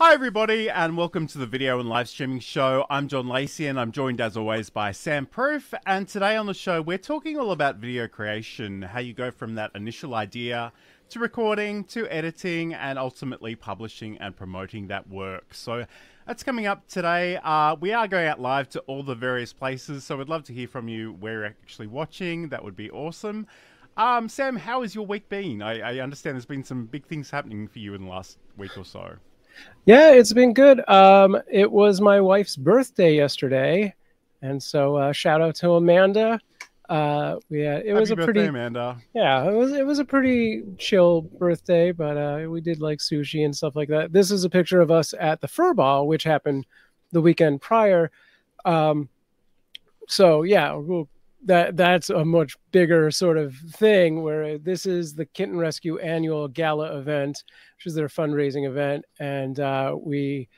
Hi, everybody, and welcome to the video and live streaming show. I'm John Lacey, and I'm joined as always by Sam Proof. And today on the show, we're talking all about video creation how you go from that initial idea to recording to editing and ultimately publishing and promoting that work. So that's coming up today. Uh, we are going out live to all the various places, so we'd love to hear from you where you're actually watching. That would be awesome. Um, Sam, how has your week been? I, I understand there's been some big things happening for you in the last week or so. Yeah, it's been good. Um, it was my wife's birthday yesterday, and so uh, shout out to Amanda. Uh, yeah, it Happy was a birthday, pretty Amanda. yeah, it was it was a pretty chill birthday, but uh, we did like sushi and stuff like that. This is a picture of us at the Fur Ball, which happened the weekend prior. Um, so yeah, we'll, that that's a much bigger sort of thing. Where this is the Kitten Rescue annual gala event, which is their fundraising event, and uh, we,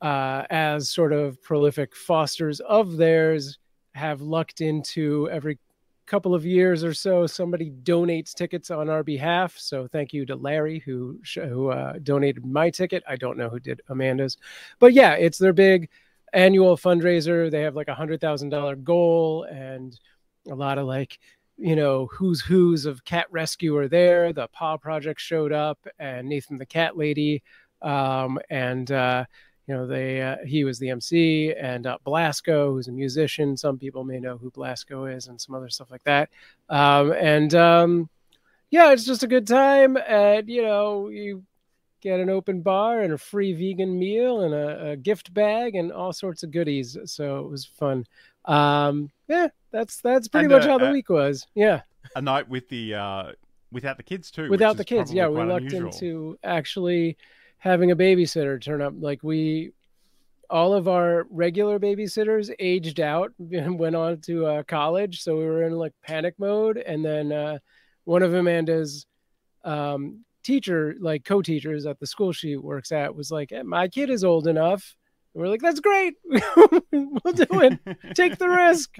uh, as sort of prolific fosters of theirs, have lucked into every couple of years or so somebody donates tickets on our behalf. So thank you to larry who who uh, donated my ticket. I don't know who did amanda's. But yeah it's their big annual fundraiser. They have like a hundred thousand dollar goal and a lot of like you know who's who's of cat rescue are there the paw project showed up and nathan the cat lady um, and uh, you know they uh, he was the mc and uh, Blasko who's a musician some people may know who Blasko is and some other stuff like that um, and um, yeah it's just a good time and you know you get an open bar and a free vegan meal and a, a gift bag and all sorts of goodies so it was fun. Um, yeah that's that's pretty And, much uh, how the uh, week was yeah A night with the uh, without the kids too. without the kids yeah we looked unusual. into actually having a babysitter turn up like we all of our regular babysitters aged out and went on to uh, college so we were in like panic mode and then uh, one of amanda's um, teacher like co-teachers at the school she works at was like "Eh, my kid is old enough and we're like that's great we'll do it take the risk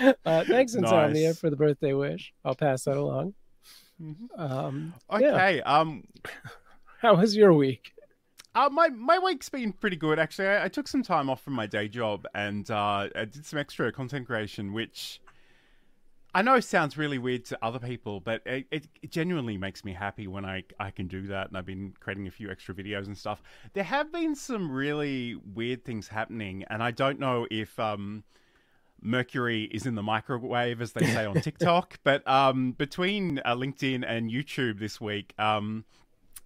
uh, thanks insomnia Nice. for the birthday wish i'll pass that along Mhm. um, yeah. Okay. Um, how was your week Uh, my my week's been pretty good actually. I, I took some time off from my day job and uh, I did some extra content creation, which I know it sounds really weird to other people, but it, it, it genuinely makes me happy when I I can do that. And I've been creating a few extra videos and stuff. There have been some really weird things happening, and I don't know if um. Mercury is in the microwave, as they say on TikTok. but um, between uh, LinkedIn and YouTube this week, um,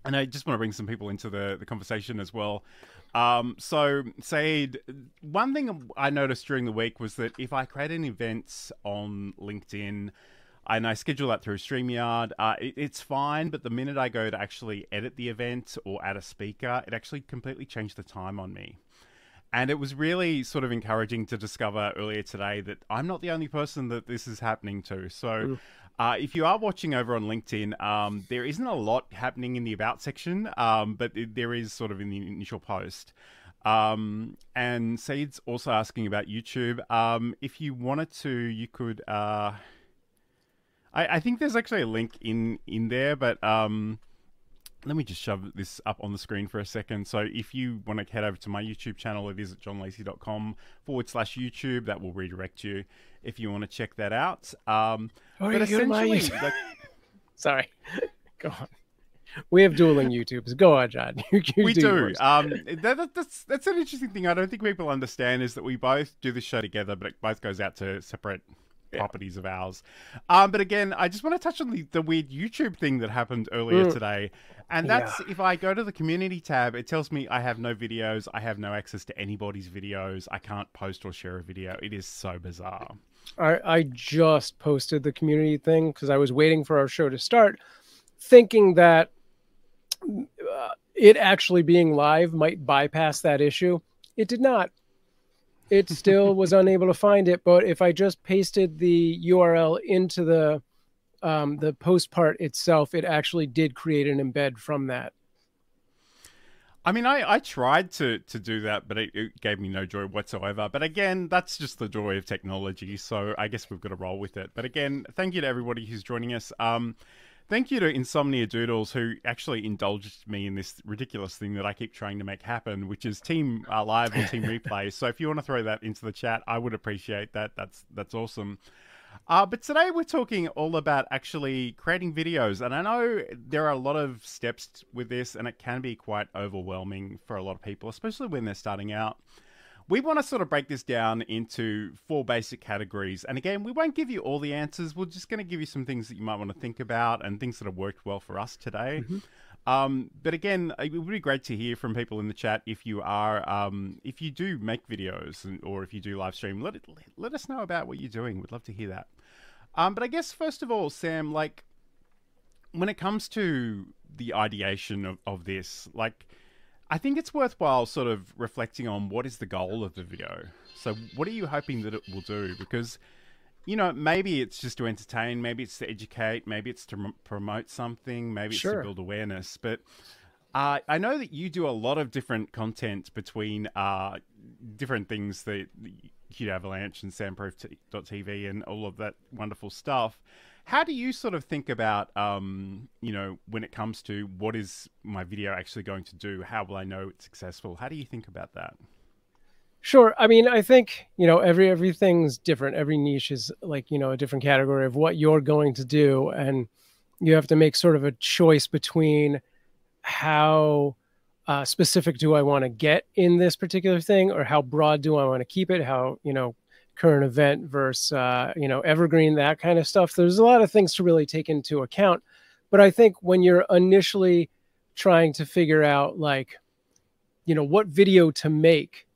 and I just want to bring some people into the, the conversation as well. Um, so, Saeed, one thing I noticed during the week was that if I create an event on LinkedIn and I schedule that through StreamYard, uh, it, it's fine. But the minute I go to actually edit the event or add a speaker, it actually completely changed the time on me. And it was really sort of encouraging to discover earlier today that I'm not the only person that this is happening to. So, uh, if you are watching over on LinkedIn, um, there isn't a lot happening in the About section, um, but it, there is sort of in the initial post. Um, and Saeed's also asking about YouTube. Um, if you wanted to, you could. Uh, I, I think there's actually a link in in there, but um, let me just shove this up on the screen for a second. So if you want to head over to my YouTube channel, it is at johnlacey.com forward slash YouTube. That will redirect you if you want to check that out. Um, Or but you go to my essentially, like, Sorry. Go on. We have dueling YouTubes. Go on, John. You, you we do do. Um, that, that, that's that's an interesting thing. I don't think people understand is that we both do this show together, but it both goes out to separate properties of ours. Um, but again, I just want to touch on the, the weird YouTube thing that happened earlier Mm. today, and that's if I go to the community tab, it tells me I have no videos, I have no access to anybody's videos, I can't post or share a video. It is so bizarre. I, I just posted the community thing because I was waiting for our show to start, thinking that uh, it actually being live might bypass that issue. It did not. It still was unable to find it. But if I just pasted the URL into the um, the post part itself, it actually did create an embed from that. I mean, I, I tried to, to do that, but it, it gave me no joy whatsoever. But again, that's just the joy of technology. So I guess we've got to roll with it. But again, thank you to everybody who's joining us. Um, thank you to Insomnia Doodles who actually indulged me in this ridiculous thing that I keep trying to make happen, which is Team uh, Live or Team Replay. so if you want to throw that into the chat, I would appreciate that. That's that's awesome. Uh, but today we're talking all about actually creating videos, and I know there are a lot of steps with this, and it can be quite overwhelming for a lot of people, especially when they're starting out we want to sort of break this down into four basic categories. And again, we won't give you all the answers. We're just going to give you some things that you might want to think about and things that have worked well for us today. Mm-hmm. Um, but again, it would be great to hear from people in the chat if you are, um, if you do make videos or if you do live stream. Let it, let us know about what you're doing. We'd love to hear that. Um, but I guess first of all, Sam, like when it comes to the ideation of, of this, like I think it's worthwhile sort of reflecting on what is the goal of the video. So, what are you hoping that it will do? Because, you know, maybe it's just to entertain, maybe it's to educate, maybe it's to m- promote something, maybe it's sure. to build awareness. But uh, I know that you do a lot of different content between uh, different things that Cute Avalanche and Samproof.tv and all of that wonderful stuff. How do you sort of think about, um, you know, when it comes to what is my video actually going to do? How will I know it's successful? How do you think about that? Sure. I mean, I think you know every everything's different. Every niche is like you know a different category of what you're going to do, and you have to make sort of a choice between how uh, specific do I want to get in this particular thing, or how broad do I want to keep it? How you know current event versus uh, you know evergreen that kind of stuff. There's a lot of things to really take into account. But i think when you're initially trying to figure out like you know what video to make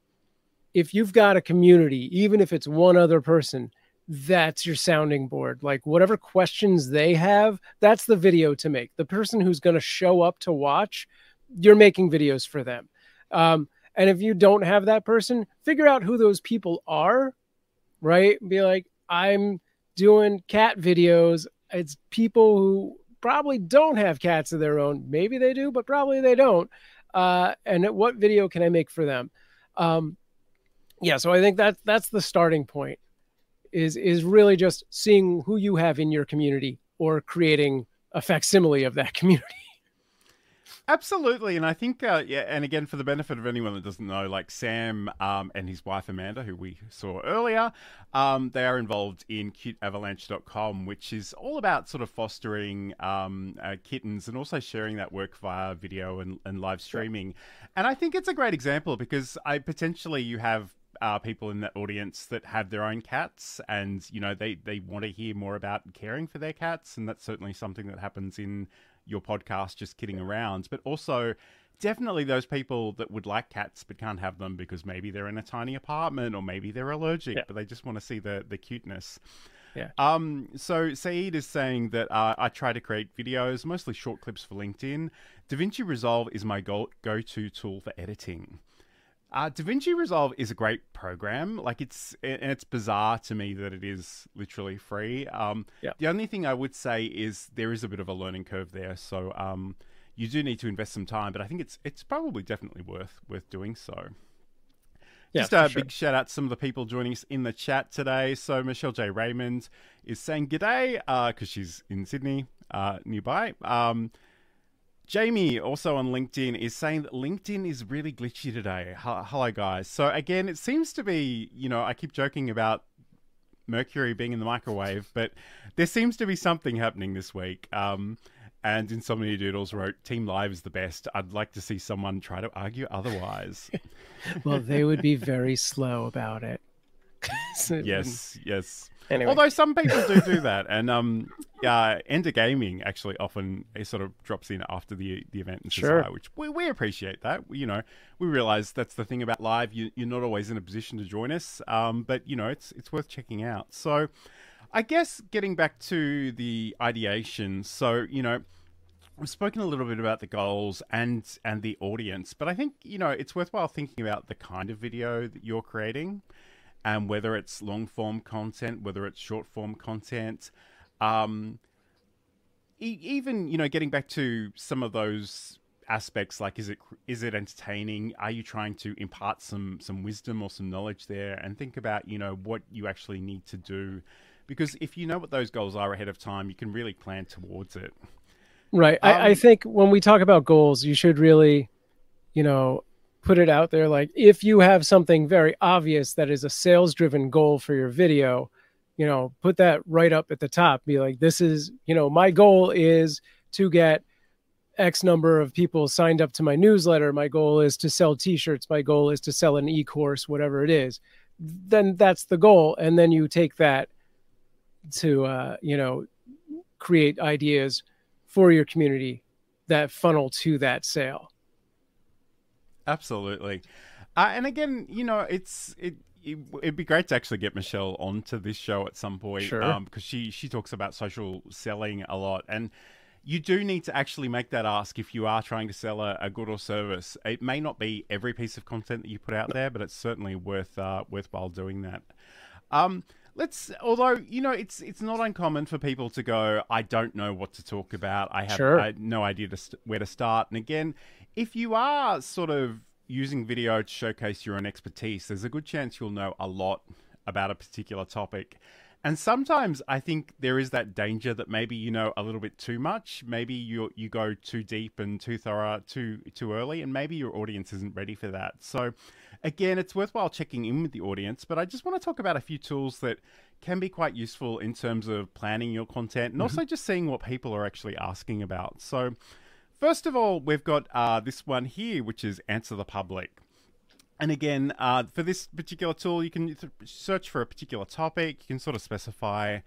if you've got a community even if it's one other person that's your sounding board. Like whatever questions they have that's the video to make. The person who's going to show up to watch you're making videos for them. Um, and if you don't have that person figure out who those people are right? Be like, I'm doing cat videos. It's people who probably don't have cats of their own. Maybe they do, but probably they don't. Uh, and what video can I make for them? Um, yeah, so I think that that's the starting point. Is is really just seeing who you have in your community or creating a facsimile of that community. Absolutely, and I think, uh, yeah, and again, for the benefit of anyone that doesn't know, like Sam um, and his wife Amanda, who we saw earlier, um, they are involved in CuteAvalanche.com, which is all about sort of fostering um, uh, kittens and also sharing that work via video and, and live streaming. And I think it's a great example because I potentially you have uh, people in that audience that have their own cats and you know they they want to hear more about caring for their cats and that's certainly something that happens in your podcast just kitten around, but also definitely those people that would like cats but can't have them because maybe they're in a tiny apartment or maybe they're allergic, yeah. but they just want to see the the cuteness. Yeah. Um. So Saeed is saying that uh, I try to create videos, mostly short clips for LinkedIn. DaVinci Resolve is my go go-to tool for editing. Uh, DaVinci Resolve is a great program. Like it's and it's bizarre to me that it is literally free. Um, yeah. The only thing I would say is there is a bit of a learning curve there, so um, you do need to invest some time. But I think it's it's probably definitely worth worth doing so. Yeah, Just a sure. big shout out to some of the people joining us in the chat today. So Michelle J. Raymond is saying g'day because uh, she's in Sydney uh, nearby. Um, Jamie, also on LinkedIn, is saying that LinkedIn is really glitchy today. Hello, guys. So, again, it seems to be, you know, I keep joking about Mercury being in the microwave, but there seems to be something happening this week. Um, and Insomnia Doodles wrote, Team Live is the best. I'd like to see someone try to argue otherwise. well, they would be very slow about it. yes, yes. Anyway. Although some people do do that, and um, uh, Ender Gaming actually often it sort of drops in after the the event and says sure. hi, which we, we appreciate that. We, you know, we realize that's the thing about live. You, you're not always in a position to join us, um, but you know, it's it's worth checking out. So, I guess getting back to the ideation. So, you know. We've spoken a little bit about the goals and and the audience, but I think you know it's worthwhile thinking about the kind of video that you're creating and whether it's long form content, whether it's short form content, um, e- even you know getting back to some of those aspects like is it is it entertaining? Are you trying to impart some some wisdom or some knowledge there? And think about you know what you actually need to do. Because if you know what those goals are ahead of time you can really plan towards it. Right. Um, I, I um, think when we talk about goals, you should really, you know, put it out there. Like if you have something very obvious that is a sales driven goal for your video, you know, put that right up at the top. Be like, this is, you know, my goal is to get X number of people signed up to my newsletter. My goal is to sell t shirts. My goal is to sell an e course, whatever it is. Then that's the goal. And then you take that to, uh, you know, create ideas for your community that funnel to that sale. Absolutely. Uh, and again, you know, it's it, it would be great to actually get Michelle onto this show at some point, sure. um, because she she talks about social selling a lot, and you do need to actually make that ask if you are trying to sell a, a, good or service. It may not be every piece of content that you put out there, but it's certainly worth uh, worthwhile doing that. Um, let's although you know it's it's not uncommon for people to go i don't know what to talk about i have sure. I, no idea to st- where to start and again if you are sort of using video to showcase your own expertise there's a good chance you'll know a lot about a particular topic and sometimes I think there is that danger that maybe you know a little bit too much. Maybe you you go too deep and too thorough too too early, and maybe your audience isn't ready for that. So, again, it's worthwhile checking in with the audience. But I just want to talk about a few tools that can be quite useful in terms of planning your content and mm-hmm. also just seeing what people are actually asking about. So, first of all, we've got uh, this one here, which is Answer the Public. And again, uh, for this particular tool, you can search for a particular topic. You can sort of specify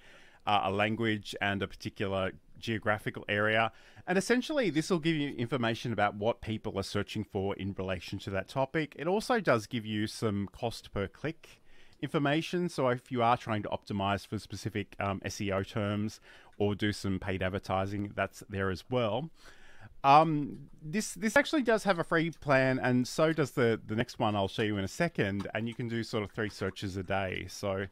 uh, a language and a particular geographical area. And essentially, this will give you information about what people are searching for in relation to that topic. It also does give you some cost per click information. So if you are trying to optimize for specific um, SEO terms or do some paid advertising, that's there as well. Um, this this actually does have a free plan, and so does the the next one I'll show you in a second. And you can do sort of three searches a day. So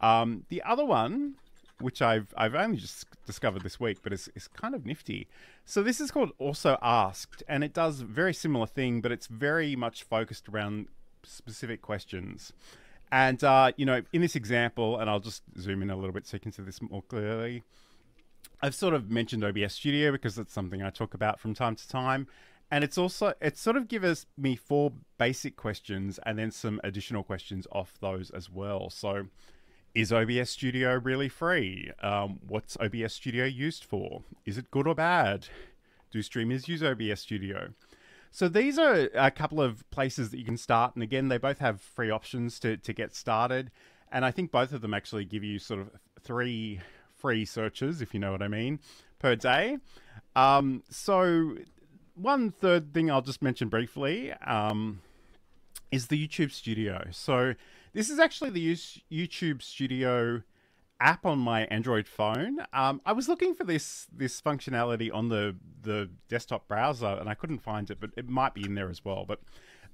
um, the other one, which I've I've only just discovered this week, but it's, it's kind of nifty. So this is called Also Asked, and it does very similar thing, but it's very much focused around specific questions. And uh, you know, in this example, and I'll just zoom in a little bit so you can see this more clearly. I've sort of mentioned OBS Studio because it's something I talk about from time to time. And it's also, it sort of gives me four basic questions and then some additional questions off those as well. So, is OBS Studio really free? Um, what's OBS Studio used for? Is it good or bad? Do streamers use OBS Studio? So these are a couple of places that you can start. And again, they both have free options to, to get started. And I think both of them actually give you sort of three free searches, if you know what I mean, per day. Um, so, one third thing I'll just mention briefly um, is the YouTube Studio. So, this is actually the YouTube Studio app on my Android phone. Um, I was looking for this this functionality on the the desktop browser, and I couldn't find it, but it might be in there as well. But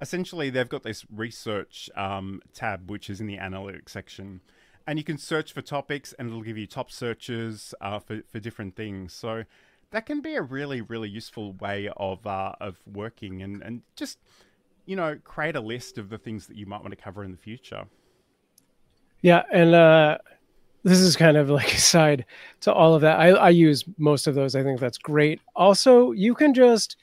essentially, they've got this research um, tab, which is in the analytics section and you can search for topics and it'll give you top searches uh, for, for different things. So that can be a really really useful way of uh, of working and and just you know create a list of the things that you might want to cover in the future. Yeah and uh this is kind of like a side to all of that. I, I use most of those. I think that's great. Also you can just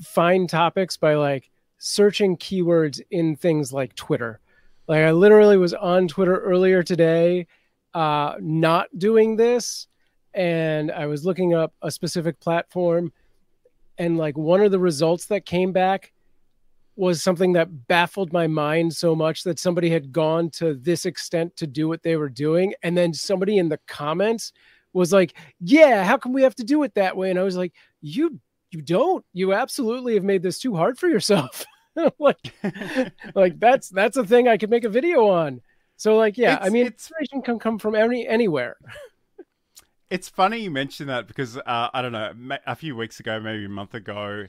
find topics by like searching keywords in things like twitter like I literally was on Twitter earlier today, uh, not doing this, and I was looking up a specific platform, and like one of the results that came back was something that baffled my mind so much that somebody had gone to this extent to do what they were doing, and then somebody in the comments was like, "Yeah, how come we have to do it that way?" And I was like, "You." You don't. You absolutely have made this too hard for yourself. like, like that's that's a thing I could make a video on. So like, yeah, it's, I mean, inspiration can come from any anywhere. it's funny you mention that because uh, I don't know, a few weeks ago, maybe a month ago,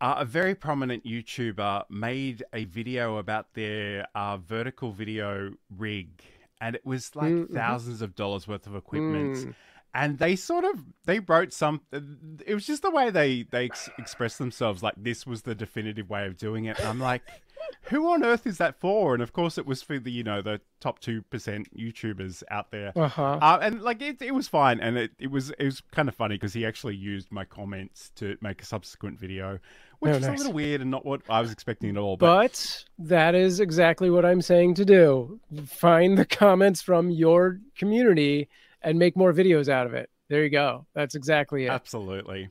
uh, a very prominent YouTuber made a video about their uh, vertical video rig, and it was like mm-hmm. thousands of dollars worth of equipment. Mm and they sort of they wrote some it was just the way they they ex- expressed themselves like this was the definitive way of doing it and i'm like who on earth is that for? And of course, it was for the you know the top two percent YouTubers out there. Uh-huh. Uh, and like it, it was fine, and it, it was it was kind of funny because he actually used my comments to make a subsequent video, which Oh, is a little weird and not what I was expecting at all. But, But that is exactly what I'm saying to do. Find the comments from your community and make more videos out of it. There you go. That's exactly it. absolutely.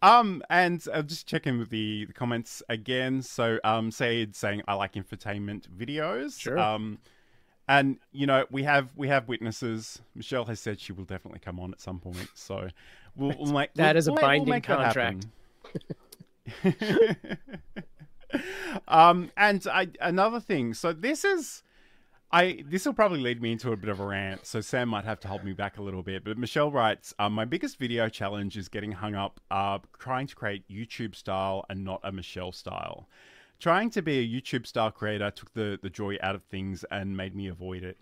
Um, and uh, just checking with the, the comments again. So, um, Saeed saying I like infotainment videos. Sure. Um, and you know we have we have witnesses. Michelle has said she will definitely come on at some point. So we'll, we'll make That we'll, is a we'll, we'll binding contract. um, and I, another thing. So this is. I this will probably lead me into a bit of a rant, so Sam might have to hold me back a little bit. But Michelle writes, um, "My biggest video challenge is getting hung up uh, trying to create YouTube style and not a Michelle style. Trying to be a YouTube style creator took the the joy out of things and made me avoid it.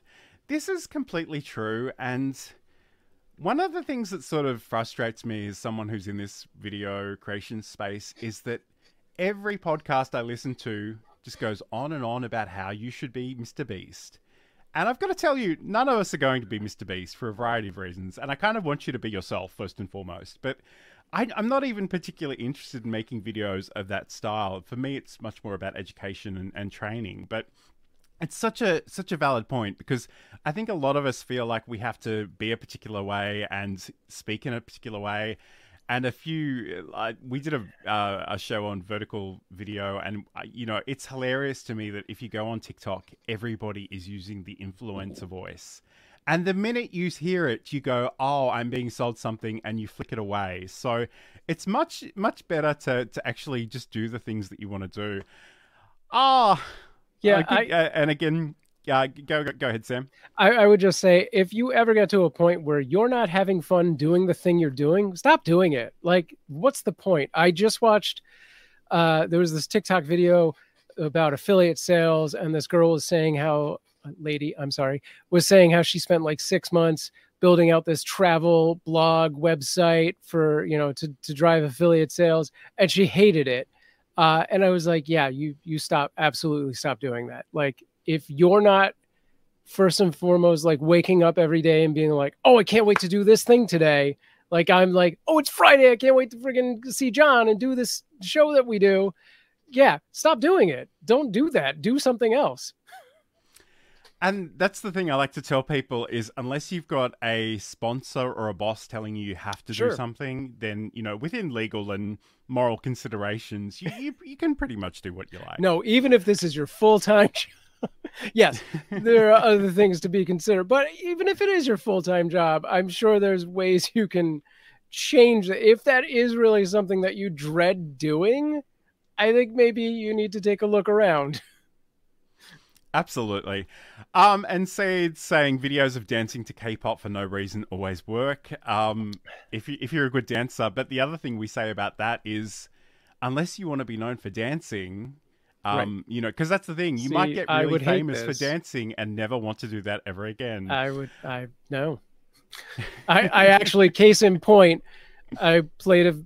This is completely true, and one of the things that sort of frustrates me as someone who's in this video creation space is that every podcast I listen to just goes on and on about how you should be Mr. Beast. And I've got to tell you, none of us are going to be Mr. Beast for a variety of reasons. And I kind of want you to be yourself first and foremost. But I, I'm not even particularly interested in making videos of that style. For me, it's much more about education and, and training. But it's such a such a valid point because I think a lot of us feel like we have to be a particular way and speak in a particular way. And a few, uh, we did a uh, a show on vertical video, and uh, you know it's hilarious to me that if you go on TikTok, everybody is using the influencer voice, and the minute you hear it, you go, "Oh, I'm being sold something," and you flick it away. So it's much much better to to actually just do the things that you want to do. Ah, Yeah, uh, good- uh, and again, yeah, go, go go ahead, Sam. I, I would just say if you ever get to a point where you're not having fun doing the thing you're doing, stop doing it. Like, what's the point? I just watched uh there was this TikTok video about affiliate sales, and this girl was saying how lady, I'm sorry, was saying how she spent like six months building out this travel blog website for you know to to drive affiliate sales, and she hated it. Uh, and I was like, yeah, you you stop absolutely stop doing that. Like if you're not first and foremost like waking up every day and being like, oh, I can't wait to do this thing today. Like I'm like, oh, it's Friday. I can't wait to friggin' see John and do this show that we do. Yeah, stop doing it. Don't do that. Do something else. And that's the thing I like to tell people is unless you've got a sponsor or a boss telling you you have to Sure. do something, then you know within legal and moral considerations, you you, you can pretty much do what you like. No, even if this is your full time job, yes, there are other things to be considered. But even if it is your full time job, I'm sure there's ways you can change it. If that is really something that you dread doing, I think maybe you need to take a look around. Absolutely. Um, and Saeed saying videos of dancing to K-pop for no reason always work. Um, if you, if you're a good dancer, but the other thing we say about that is, unless you want to be known for dancing, um, you know, because that's the thing, you might See, get I really famous for dancing and never want to do that ever again. I would, I no. I, I actually, case in point, I played a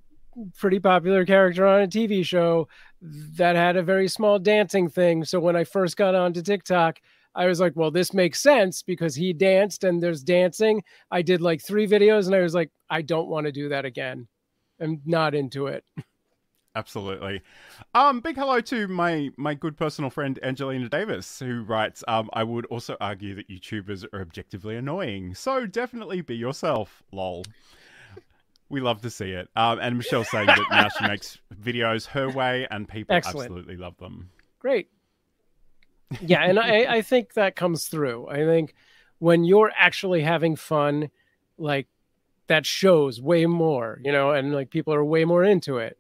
pretty popular character on a TV show that had a very small dancing thing. So when I first got onto TikTok, I was like, well, this makes sense because he danced and there's dancing. I did like three videos and I was like, I don't want to do that again. I'm not into it. Absolutely. Um, big hello to my my good personal friend Angelina Davis, who writes, um, I would also argue that YouTubers are objectively annoying. So definitely be yourself, lol. We love to see it. Um, and Michelle's saying that now she makes videos her way and people Excellent. absolutely love them. Great. Yeah, and I, I think that comes through. I think when you're actually having fun, like that shows way more, you know, and like people are way more into it.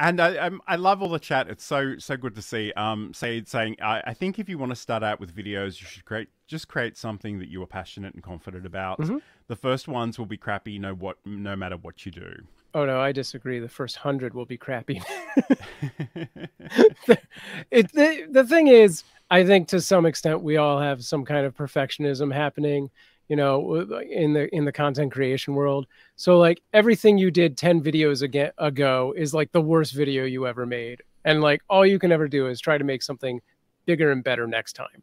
And I, I love all the chat. It's so so good to see. Um, Saeed saying, I, I think if you want to start out with videos, you should create just create something that you are passionate and confident about. Mhm. The first ones will be crappy, no what, no matter what you do. Oh no, I disagree. The first hundred will be crappy. it the, the thing is, I think to some extent we all have some kind of perfectionism happening. You know, in the in the content creation world. So like everything you did 10 videos ago is like the worst video you ever made. And like all you can ever do is try to make something bigger and better next time.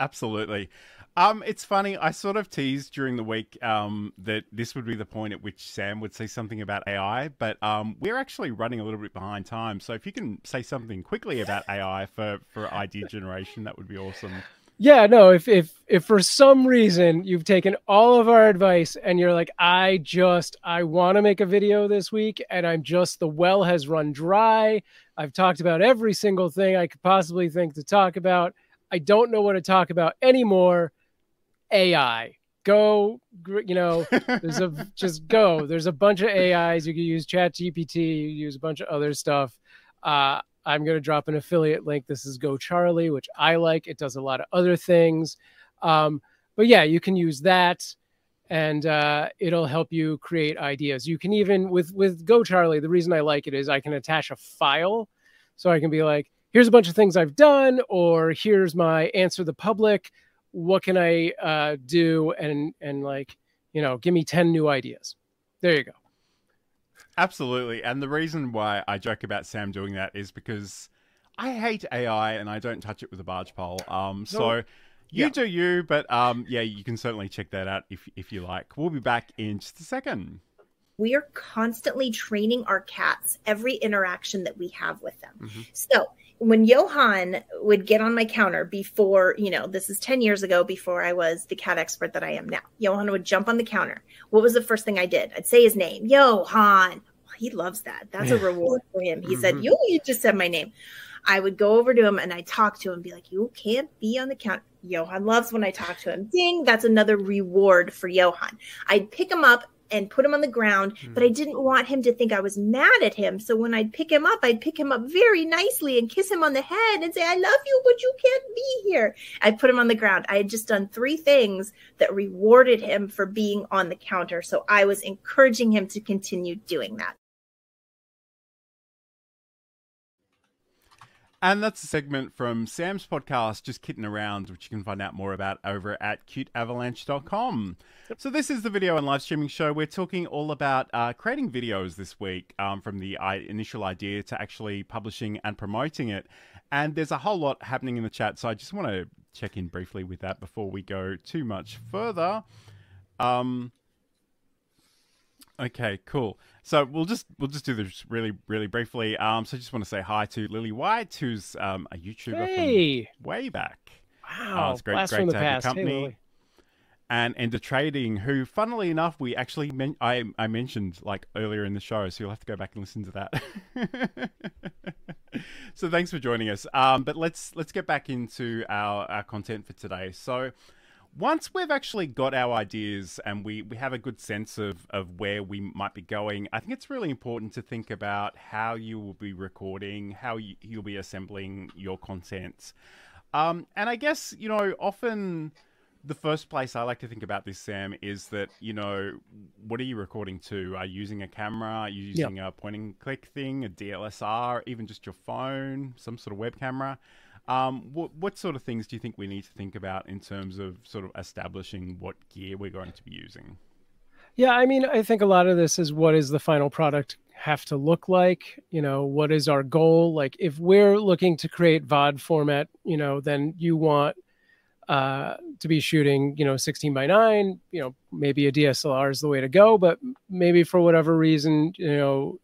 Absolutely. Um, it's funny. I sort of teased during the week um, that this would be the point at which Sam would say something about AI, but um, we're actually running a little bit behind time. So if you can say something quickly about AI for, for idea generation, that would be awesome. Yeah, no, if if if for some reason you've taken all of our advice and you're like, I just I want to make a video this week and I'm just the well has run dry. I've talked about every single thing I could possibly think to talk about. I don't know what to talk about anymore. AI. Go, you know, there's a just go. There's a bunch of AIs. You can use Chat GPT, you use a bunch of other stuff. Uh, I'm going to drop an affiliate link. This is Go Charlie, which I like. It does a lot of other things. Um, but yeah, you can use that and uh, it'll help you create ideas. You can even with with Go Charlie. The reason I like it is I can attach a file, so I can be like, here's a bunch of things I've done, or here's my answer the public. What can I uh, do? And and like you know, give me ten new ideas. There you go. Absolutely. And the reason why I joke about Sam doing that is because I hate AI and I don't touch it with a barge pole. Um, so no. you yeah. do you, but um, yeah, you can certainly check that out if, if you like. We'll be back in just a second. We are constantly training our cats every interaction that we have with them. Mm-hmm. So when Johan would get on my counter before, you know, this is 10 years ago before I was the cat expert that I am now. Johan would jump on the counter. What was the first thing I did? I'd say his name, Johan he loves that. That's a reward for him. He mm-hmm. said, "You, you just said my name." I would go over to him and I talk to him, be like, "You can't be on the count." Johan loves when I talk to him. Ding, that's another reward for Johan. I'd pick him up and put him on the ground, mm. but I didn't want him to think I was mad at him. So when I'd pick him up, I'd pick him up very nicely and kiss him on the head and say, I love you, but you can't be here. I'd put him on the ground. I had just done three things that rewarded him for being on the counter. So I was encouraging him to continue doing that. And that's a segment from Sam's podcast, Just Kitten Around, which you can find out more about over at cuteavalanche.com. Yep. So, this is the video and live streaming show. We're talking all about uh, creating videos this week um, from the initial idea to actually publishing and promoting it. And there's a whole lot happening in the chat. So, I just want to check in briefly with that before we go too much further. Um, okay, cool. So we'll just we'll just do this really really briefly. Um, so I just want to say hi to Lily White, who's um, a YouTuber hey. from way back. Wow, uh, it's great, Blast great to have your company. Hey, and Ender Trading, who, funnily enough, we actually men- I I mentioned like earlier in the show, so you'll have to go back and listen to that. so thanks for joining us. Um, but let's let's get back into our our content for today. So once we've actually got our ideas and we, we have a good sense of, of where we might be going, I think it's really important to think about how you will be recording, how you, will be assembling your content. Um, and I guess, you know, often the first place I like to think about this, Sam, is that, you know, what are you recording to? Are you using a camera? Are you using yep. a point and click thing, a DSLR, even just your phone, some sort of web camera? Um, what, what sort of things do you think we need to think about in terms of sort of establishing what gear we're going to be using? Yeah, I mean, I think a lot of this is what is the final product have to look like? You know, what is our goal? Like, if we're looking to create VOD format, you know, then you want uh, to be shooting, you know, 16 by 9, you know, maybe a DSLR is the way to go, but maybe for whatever reason, you know,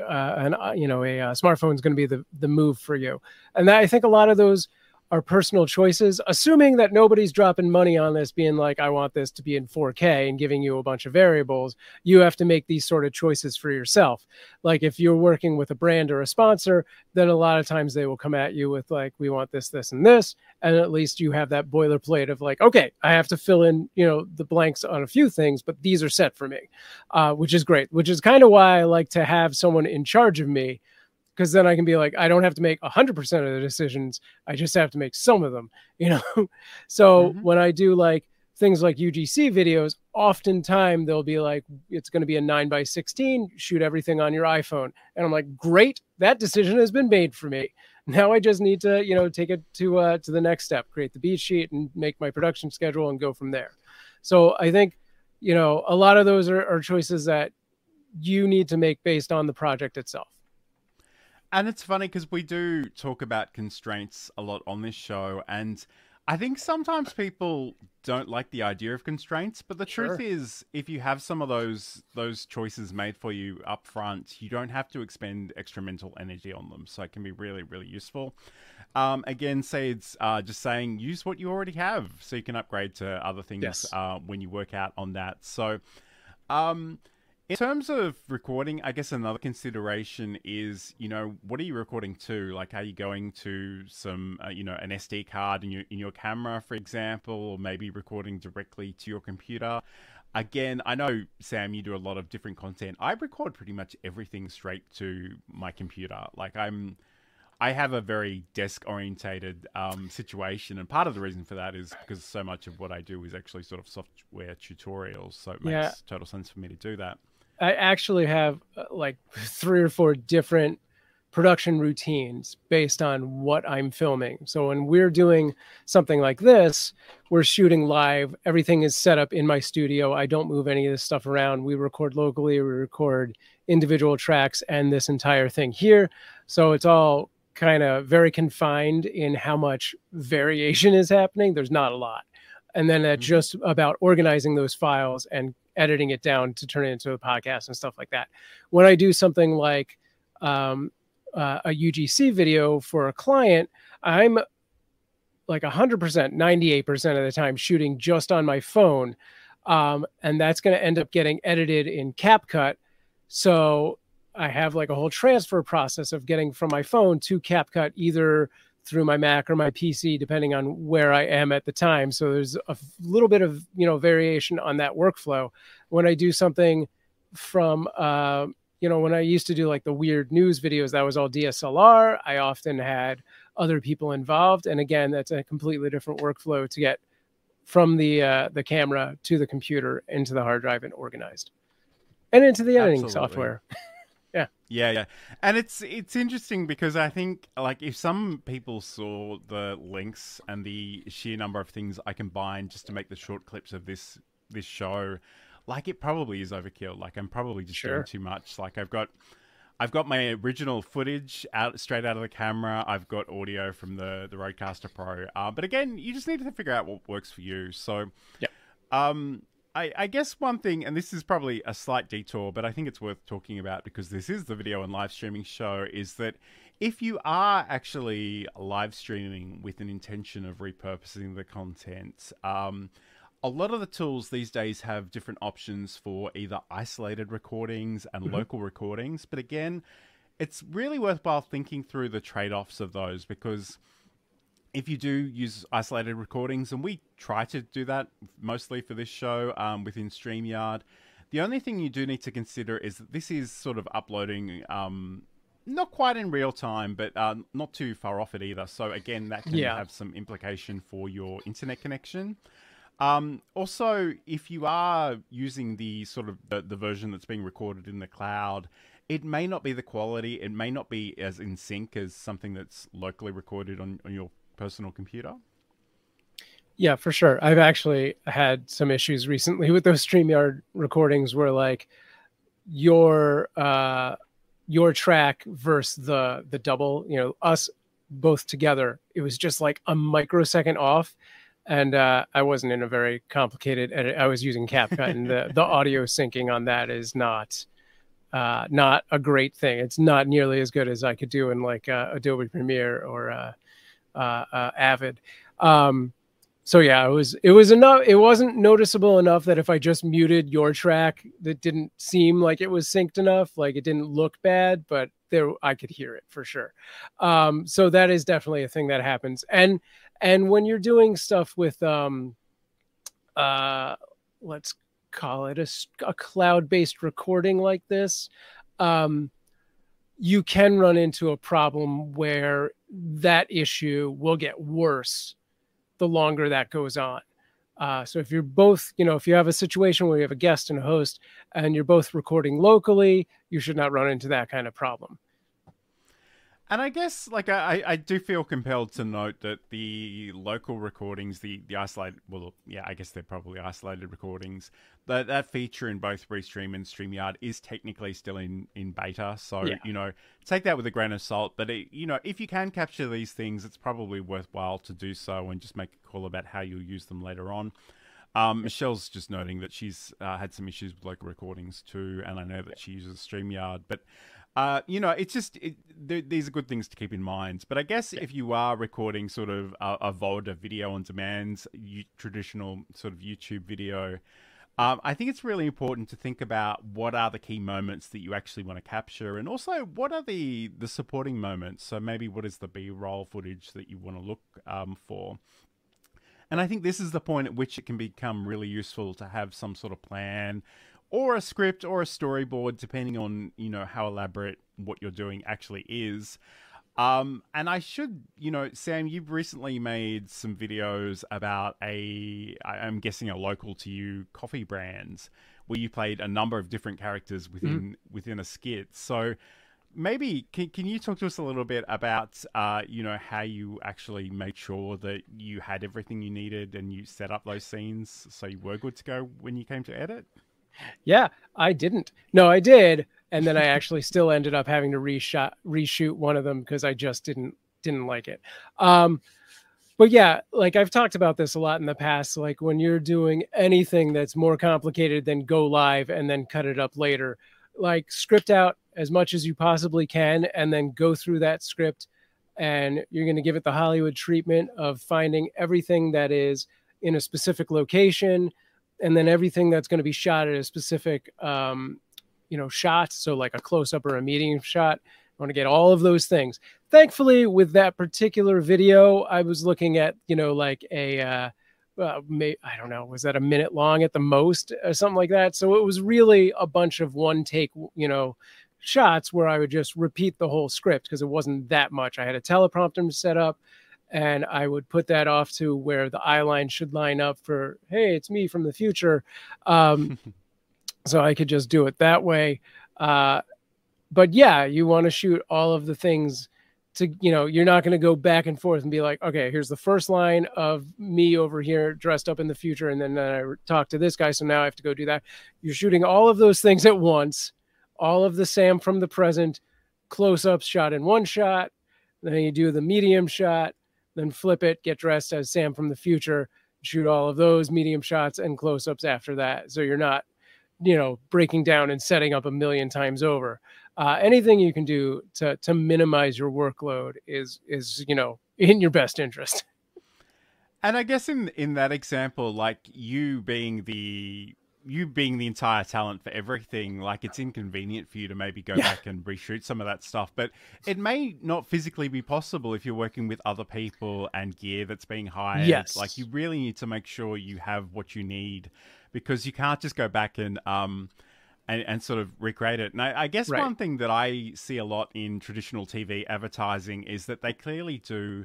uh, an uh, you know a, uh, smartphone is going to be the the move for you. And that, I think a lot of those are personal choices, assuming that nobody's dropping money on this, being like, I want this to be in 4K and giving you a bunch of variables. You have to make these sort of choices for yourself. Like if you're working with a brand or a sponsor, then a lot of times they will come at you with, like, we want this, this, and this. And at least you have that boilerplate of, like, okay, I have to fill in, you know, the blanks on a few things, but these are set for me, uh, which is great, which is kind of why I like to have someone in charge of me because then I can be like, I don't have to make 100% of the decisions. I just have to make some of them, you know? so mm-hmm. when I do like things like UGC videos, oftentimes they'll be like, it's going to be a 9 by 16, shoot everything on your iPhone. And I'm like, great, that decision has been made for me. Now I just need to, you know, take it to uh, to the next step, create the beat sheet and make my production schedule and go from there. So I think, you know, a lot of those are, are choices that you need to make based on the project itself. And it's funny because we do talk about constraints a lot on this show. And I think sometimes people don't like the idea of constraints, but the sure. truth is, if you have some of those those choices made for you up front, you don't have to expend extra mental energy on them. So it can be really, really useful. Um, again, say it's uh, just saying use what you already have, so you can upgrade to other things yes. uh, when you work out on that. So. Um, in terms of recording, I guess another consideration is, you know, what are you recording to? Like, are you going to some, uh, you know, an SD card in your in your camera, for example, or maybe recording directly to your computer? Again, I know Sam, you do a lot of different content. I record pretty much everything straight to my computer. Like, I'm, I have a very desk orientated um, situation, and part of the reason for that is because so much of what I do is actually sort of software tutorials. So it makes yeah. total sense for me to do that. I actually have uh, like three or four different production routines based on what I'm filming. So when we're doing something like this, we're shooting live. Everything is set up in my studio. I don't move any of this stuff around. We record locally, we record individual tracks and this entire thing here. So it's all kind of very confined in how much variation is happening. There's not a lot. And then it's mm-hmm. just about organizing those files and editing it down to turn it into a podcast and stuff like that. When I do something like um, uh, a UGC video for a client, I'm like 100%, 98% of the time shooting just on my phone. Um, and that's going to end up getting edited in CapCut. So I have like a whole transfer process of getting from my phone to CapCut, either through my Mac or my PC, depending on where I am at the time. So there's a little bit of you know variation on that workflow. When I do something from uh, you know when I used to do like the weird news videos, that was all DSLR. I often had other people involved, and again, that's a completely different workflow to get from the uh, the camera to the computer into the hard drive and organized, and into the editing Absolutely. software. Yeah. Yeah. And it's it's interesting because I think like if some people saw the links and the sheer number of things I combine just to make the short clips of this this show, like it probably is overkill. Like I'm probably just sure. doing too much. Like I've got I've got my original footage out straight out of the camera. I've got audio from the the Rodecaster Pro. Uh, but again, you just need to figure out what works for you. So, yeah. Um, I, I, guess one thing, and this is probably a slight detour, but I think it's worth talking about because this is the video and live streaming show, is that if you are actually live streaming with an intention of repurposing the content, um, a lot of the tools these days have different options for either isolated recordings and mm-hmm. local recordings. But again, it's really worthwhile thinking through the trade offs of those because if you do use isolated recordings, and we try to do that mostly for this show um, within StreamYard, the only thing you do need to consider is that this is sort of uploading um, not quite in real time, but uh, not too far off it either. So again, that can yeah. have some implication for your internet connection. Um, also, if you are using the sort of the, the version that's being recorded in the cloud, it may not be the quality. It may not be as in sync as something that's locally recorded on, on your personal computer? Yeah, for sure. I've actually had some issues recently with those StreamYard recordings where like your uh your track versus the the double, you know, us both together, it was just like a microsecond off. And uh, I wasn't in a very complicated edit. I was using CapCut, and the, the audio syncing on that is not uh, not a great thing. It's not nearly as good as I could do in like uh, Adobe Premiere or uh, Avid. Um, so yeah, it was it was enough. It wasn't noticeable enough that if I just muted your track, that didn't seem like it was synced enough. Like it didn't look bad, but there I could hear it for sure. Um, so that is definitely a thing that happens. And and when you're doing stuff with um, uh, let's call it a, a cloud-based recording like this, um, you can run into a problem where that issue will get worse the longer that goes on. Uh, so if you're both, you know, if you have a situation where you have a guest and a host and you're both recording locally, you should not run into that kind of problem. And I guess, like, I, I do feel compelled to note that the local recordings, the, the isolated, well, yeah, I guess they're probably isolated recordings, that, that feature in both Restream and StreamYard is technically still in, in beta. So, yeah. you know, take that with a grain of salt. But, it, you know, if you can capture these things, it's probably worthwhile to do so and just make a call about how you'll use them later on. Um, Michelle's just noting that she's uh, had some issues with local recordings too, and I know that she uses StreamYard. But uh, you know, it's just it, these are good things to keep in mind. But I guess yeah. if you are recording sort of a, a VOD, a video on demand, you, traditional sort of YouTube video, um, I think it's really important to think about what are the key moments that you actually want to capture, and also what are the the supporting moments. So maybe what is the B roll footage that you want to look um, for. And I think this is the point at which it can become really useful to have some sort of plan or a script or a storyboard, depending on you know how elaborate what you're doing actually is. Um, and I should, you know, Sam, you've recently made some videos about a, I'm guessing a local to you coffee brand, where you played a number of different characters within mm-hmm. within a skit. So maybe can, can you talk to us a little bit about, uh, you know, how you actually made sure that you had everything you needed and you set up those scenes so you were good to go when you came to edit? Yeah, I didn't. No, I did, and then I actually still ended up having to reshot reshoot one of them because I just didn't didn't like it. Um, but yeah, like I've talked about this a lot in the past. Like when you're doing anything that's more complicated than go live and then cut it up later, like script out as much as you possibly can and then go through that script and you're going to give it the Hollywood treatment of finding everything that is in a specific location and then everything that's going to be shot at a specific um, you know shot so like a close up or a medium shot i want to get all of those things thankfully with that particular video i was looking at you know like a uh, uh, may, I don't know, was that a minute long at the most or something like that? So it was really a bunch of one take, you know, shots where I would just repeat the whole script because it wasn't that much. I had a teleprompter set up and I would put that off to where the eye line should line up for, hey, it's me from the future. Um, so I could just do it that way. Uh, but yeah, you want to shoot all of the things to, you know, you're not going to go back and forth and be like, okay, here's the first line of me over here dressed up in the future. And then I talk to this guy. So now I have to go do that. You're shooting all of those things at once, all of the Sam from the present close ups shot in one shot. Then you do the medium shot then flip it, get dressed as Sam from the future, shoot all of those medium shots and close ups after that. So you're not, you know, breaking down and setting up a million times over. Uh, anything you can do to to minimize your workload is is you know in your best interest. And I guess in in that example, like you being the you being the entire talent for everything, like it's inconvenient for you to maybe go yeah. back and reshoot some of that stuff. But it may not physically be possible if you're working with other people and gear that's being hired. Yes. Like you really need to make sure you have what you need because you can't just go back and um and, and sort of recreate it. And I, I guess right. one thing that I see a lot in traditional TV advertising is that they clearly do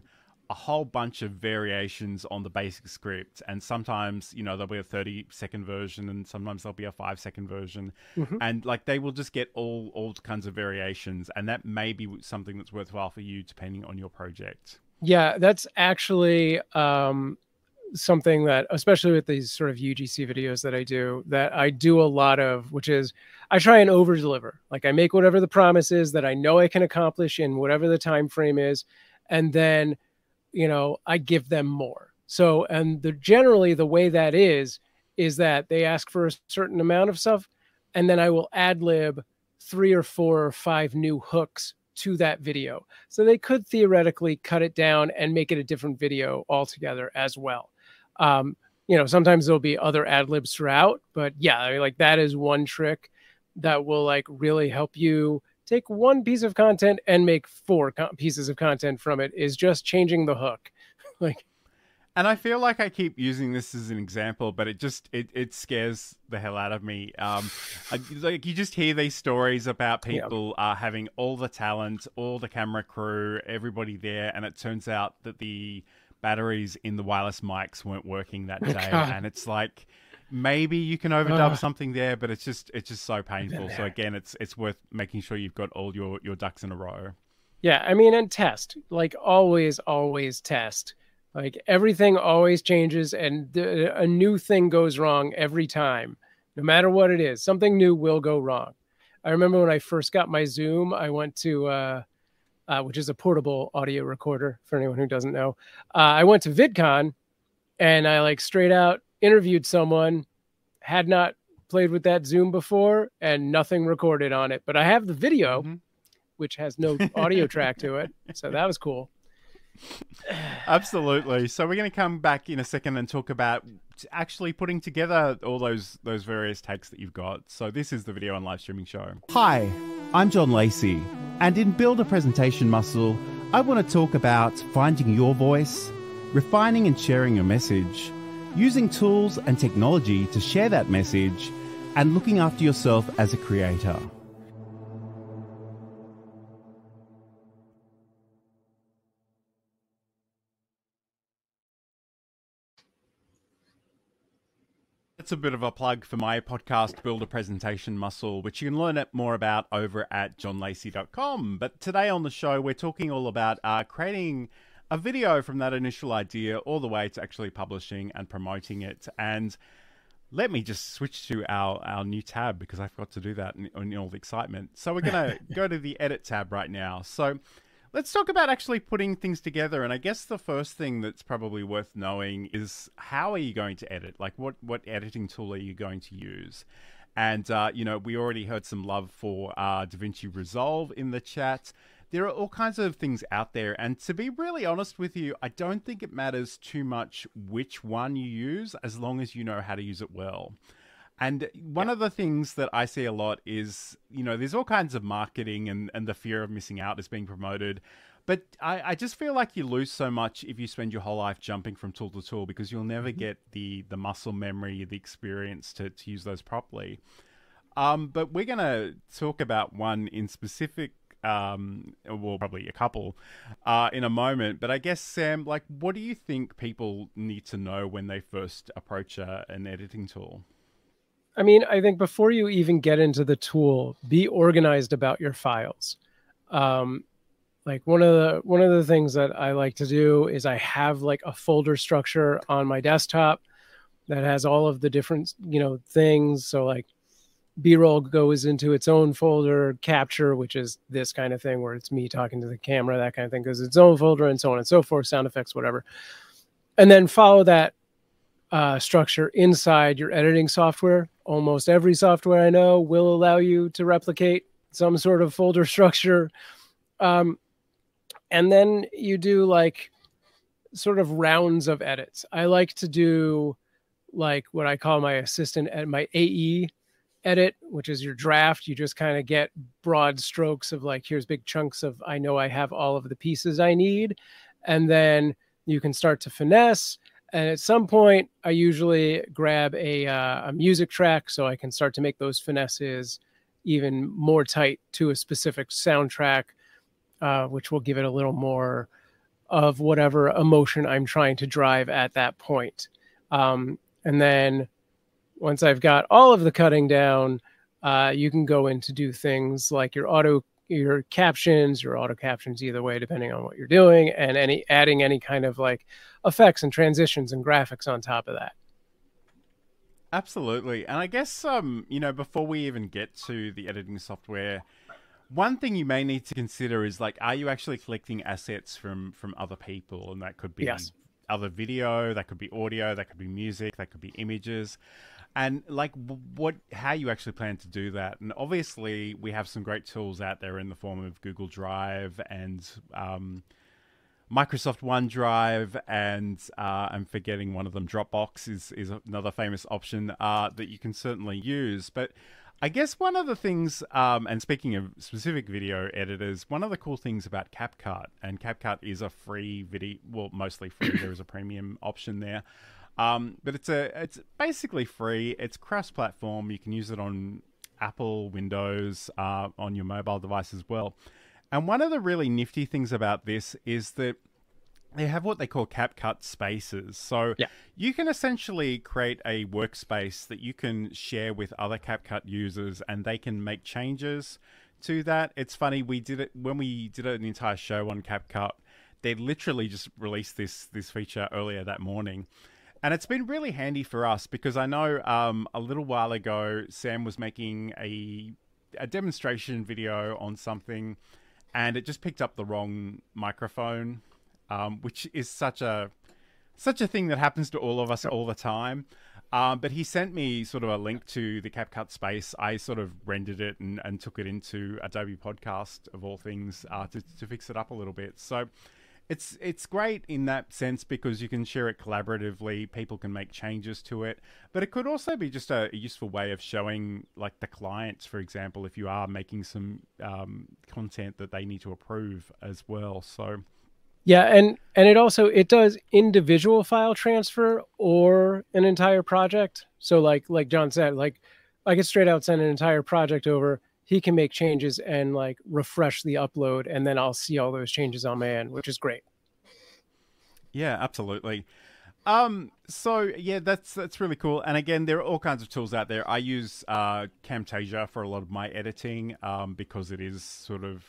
a whole bunch of variations on the basic script and sometimes you know there'll be a 30 second version and sometimes there'll be a 5 second version. Mm-hmm. and like they will just get all all kinds of variations and that may be something that's worthwhile for you depending on your project. Yeah that's actually um something that especially with these sort of UGC videos that I do that I do a lot of which is I try and over deliver like I make whatever the promise is that I know I can accomplish in whatever the time frame is and then you know, I give them more. So, and the generally the way that is, is that they ask for a certain amount of stuff, and then I will ad lib three or four or five new hooks to that video. So they could theoretically cut it down and make it a different video altogether as well. Um, you know, sometimes there'll be other ad libs throughout, but yeah, I mean, like that is one trick that will like really help you take one piece of content and make four co- pieces of content from it is just changing the hook like and I feel like I keep using this as an example, but it just it, it scares the hell out of me. Um, I, like you just hear these stories about people yeah. uh, having all the talent, all the camera crew, everybody there, and it turns out that the batteries in the wireless mics weren't working that Oh, day, God. and it's like maybe you can overdub Ugh. something there, but it's just it's just so painful. So again, it's it's worth making sure you've got all your your ducks in a row. Yeah, I mean, and test. Like always, always test. Like everything always changes, and th- a new thing goes wrong every time, no matter what it is. Something new will go wrong. I remember when I first got my Zoom, I went to, uh, uh, which is a portable audio recorder for anyone who doesn't know. Uh, I went to VidCon, and I like straight out interviewed someone, had not played with that Zoom before, and nothing recorded on it. But I have the video Mhm. which has no audio track to it. So that was cool. Absolutely. So we're going to come back in a second and talk about actually putting together all those those various takes that you've got. So this is the video and live streaming show. Hi, I'm John Lacey, and in Build a Presentation Muscle, I want to talk about finding your voice, refining and sharing your message, using tools and technology to share that message, and looking after yourself as a creator. That's a bit of a plug for my podcast, Build a Presentation Muscle, which you can learn more about over at johnlacey.com. But today on the show, we're talking all about uh, creating a video from that initial idea all the way to actually publishing and promoting it. And let me just switch to our, our new tab because I forgot to do that in, in all the excitement. So we're going to go to the edit tab right now. So let's talk about actually putting things together. And I guess the first thing that's probably worth knowing is how are you going to edit? Like, what, what editing tool are you going to use? And, uh, you know, we already heard some love for uh, DaVinci Resolve in the chat. There are all kinds of things out there. And to be really honest with you, I don't think it matters too much which one you use as long as you know how to use it well. And one of the things that I see a lot is, you know, there's all kinds of marketing and, and the fear of missing out is being promoted. But I, I just feel like you lose so much if you spend your whole life jumping from tool to tool because you'll never get the, the muscle memory, the experience to, to use those properly. Um, but we're going to talk about one in specific, um, well, probably a couple uh, in a moment. But I guess, Sam, like, what do you think people need to know when they first approach a, an editing tool? I mean, I think before you even get into the tool, be organized about your files. Um, like one of the one of the things that I like to do is I have like a folder structure on my desktop that has all of the different you know things. So like B-roll goes into its own folder, capture, which is this kind of thing where it's me talking to the camera, that kind of thing, goes its own folder, and so on and so forth, sound effects, whatever. And then follow that uh, structure inside your editing software. Almost every software I know will allow you to replicate some sort of folder structure. Um, and then you do like sort of rounds of edits. I like to do like what I call my assistant at my AE edit, which is your draft. You just kind of get broad strokes of like, here's big chunks of, I know I have all of the pieces I need. And then you can start to finesse. And at some point, I usually grab a, uh, a music track so I can start to make those finesses even more tight to a specific soundtrack, uh, which will give it a little more of whatever emotion I'm trying to drive at that point. Um, and then once I've got all of the cutting down, uh, you can go in to do things like your auto your captions, your auto captions either way, depending on what you're doing, and any adding any kind of like effects and transitions and graphics on top of that. Absolutely. And I guess um, you know, before we even get to the editing software, one thing you may need to consider is like are you actually collecting assets from from other people and that could be Yes. other video, that could be audio, that could be music, that could be images. And like what how you actually plan to do that. And obviously we have some great tools out there in the form of Google Drive and um Microsoft OneDrive and uh, I'm forgetting one of them. Dropbox is is another famous option uh, that you can certainly use. But I guess one of the things, um, and speaking of specific video editors, one of the cool things about CapCut, and CapCut is a free video, well, mostly free. there is a premium option there, um, but it's a it's basically free. It's cross-platform. You can use it on Apple, Windows, uh, on your mobile device as well. And one of the really nifty things about this is that they have what they call CapCut spaces. So Yeah. you can essentially create a workspace that you can share with other CapCut users and they can make changes to that. It's funny, we did it when we did an entire show on CapCut. They literally just released this this feature earlier that morning. And it's been really handy for us because I know um, a little while ago Sam was making a a demonstration video on something and it just picked up the wrong microphone um, which is such a such a thing that happens to all of us all the time. Um, but he sent me sort of a link to the CapCut space. I sort of rendered it and, and took it into Adobe Podcast of all things uh, to, to fix it up a little bit. So it's it's great in that sense because you can share it collaboratively. People can make changes to it, but it could also be just a, useful way of showing, like the clients, for example, if you are making some um, content that they need to approve as well. So Yeah, and and it also it does individual file transfer or an entire project. So like like John said, like I could straight out send an entire project over. He can make changes and like refresh the upload, and then I'll see all those changes on my end, which is great. Yeah, absolutely. Um, so yeah, that's that's really cool. And again, there are all kinds of tools out there. I use uh, Camtasia for a lot of my editing um, because it is sort of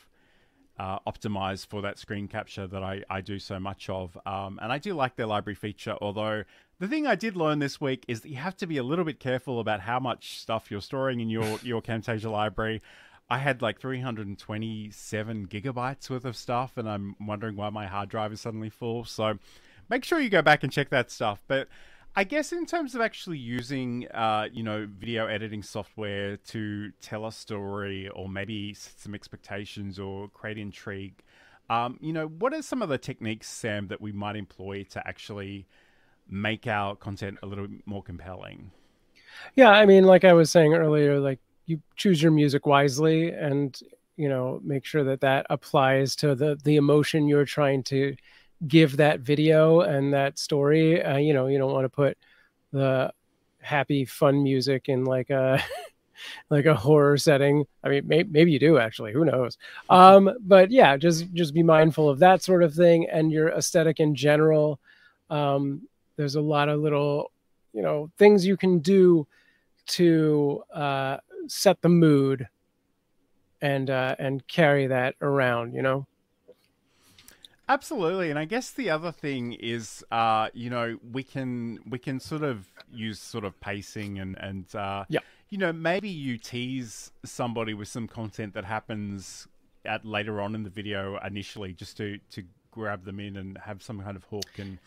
uh, optimized for that screen capture that I, I do so much of. Um, and I do like their library feature, although the thing I did learn this week is that you have to be a little bit careful about how much stuff you're storing in your, your Camtasia library. I had like 327 gigabytes worth of stuff, and I'm wondering why my hard drive is suddenly full. So make sure you go back and check that stuff. But I guess in terms of actually using, uh, you know, video editing software to tell a story or maybe set some expectations or create intrigue, um, you know, what are some of the techniques, Sam, that we might employ to actually make our content a little more compelling? Yeah, I mean, like I was saying earlier, like you choose your music wisely, and you know, make sure that that applies to the the emotion you're trying to give that video and that story. Uh, you know, you don't want to put the happy, fun music in like a like a horror setting. I mean, may, maybe you do actually. Who knows? Um, but yeah, just just be mindful of that sort of thing and your aesthetic in general. Um, there's a lot of little, you know, things you can do to uh, set the mood and uh, and carry that around. You know. Absolutely, and I guess the other thing is, uh, you know, we can we can sort of use sort of pacing and and uh, Yeah. you know, maybe you tease somebody with some content that happens at later on in the video initially, just to to grab them in and have some kind of hook and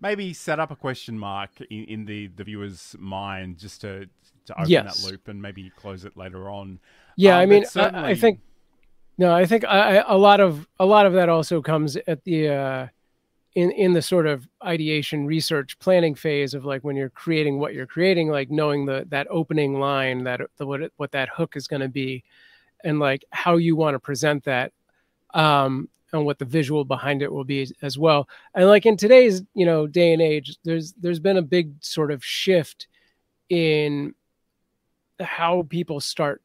maybe set up a question mark in, in the the viewer's mind just to to open Yes. that loop and maybe close it later on. Yeah, Um, I mean, I, I think no, I think I, a lot of a lot of that also comes at the uh, in in the sort of ideation, research, planning phase of like when you're creating what you're creating, like knowing the that opening line, that the, what what that hook is going to be, and like how you want to present that, um, and what the visual behind it will be as well. And like in today's you know day and age, there's there's been a big sort of shift in how people start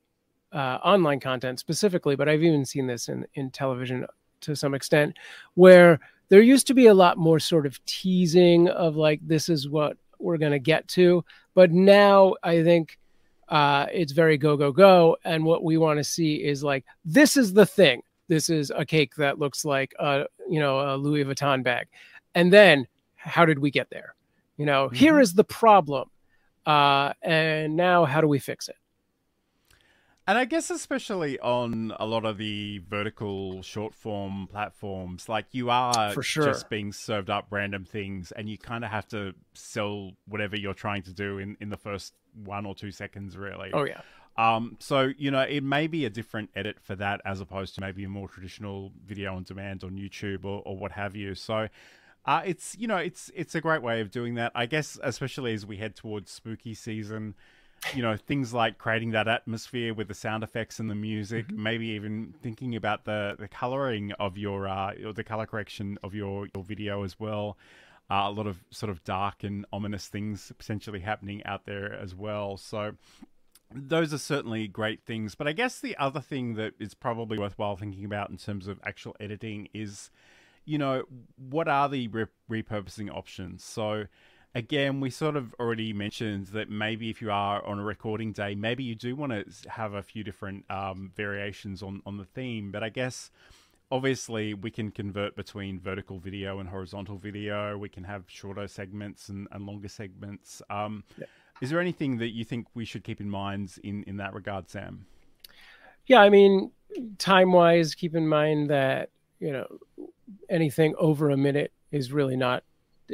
uh, online content specifically, but I've even seen this in in television to some extent, where there used to be a lot more sort of teasing of like this is what we're going to get to, but now I think uh, it's very go go go, and what we want to see is like this is the thing. This is a cake that looks like a you know a Louis Vuitton bag, and then how did we get there? You know, here Mhm. is the problem, uh, and now how do we fix it? And I guess especially on a lot of the vertical short form platforms, like you are For sure. just being served up random things and you kind of have to sell whatever you're trying to do in, in the first one or two seconds, really. Oh yeah. Um, so, you know, it may be a different edit for that as opposed to maybe a more traditional video on demand on YouTube or, or what have you. So, uh, it's you know it's it's a great way of doing that. I guess especially as we head towards spooky season, you know things like creating that atmosphere with the sound effects and the music, maybe even thinking about the the coloring of your uh or the color correction of your your video as well. Uh, a lot of sort of dark and ominous things potentially happening out there as well. So those are certainly great things. But I guess the other thing that is probably worthwhile thinking about in terms of actual editing is you know, what are the re- repurposing options? So, again, we sort of already mentioned that maybe if you are on a recording day, maybe you do want to have a few different um, variations on, on the theme. But I guess obviously we can convert between vertical video and horizontal video. We can have shorter segments and, and longer segments. Um, yeah. Is there anything that you think we should keep in mind in, in that regard, Sam? Yeah, I mean, time wise, keep in mind that, you know, anything over a minute is really not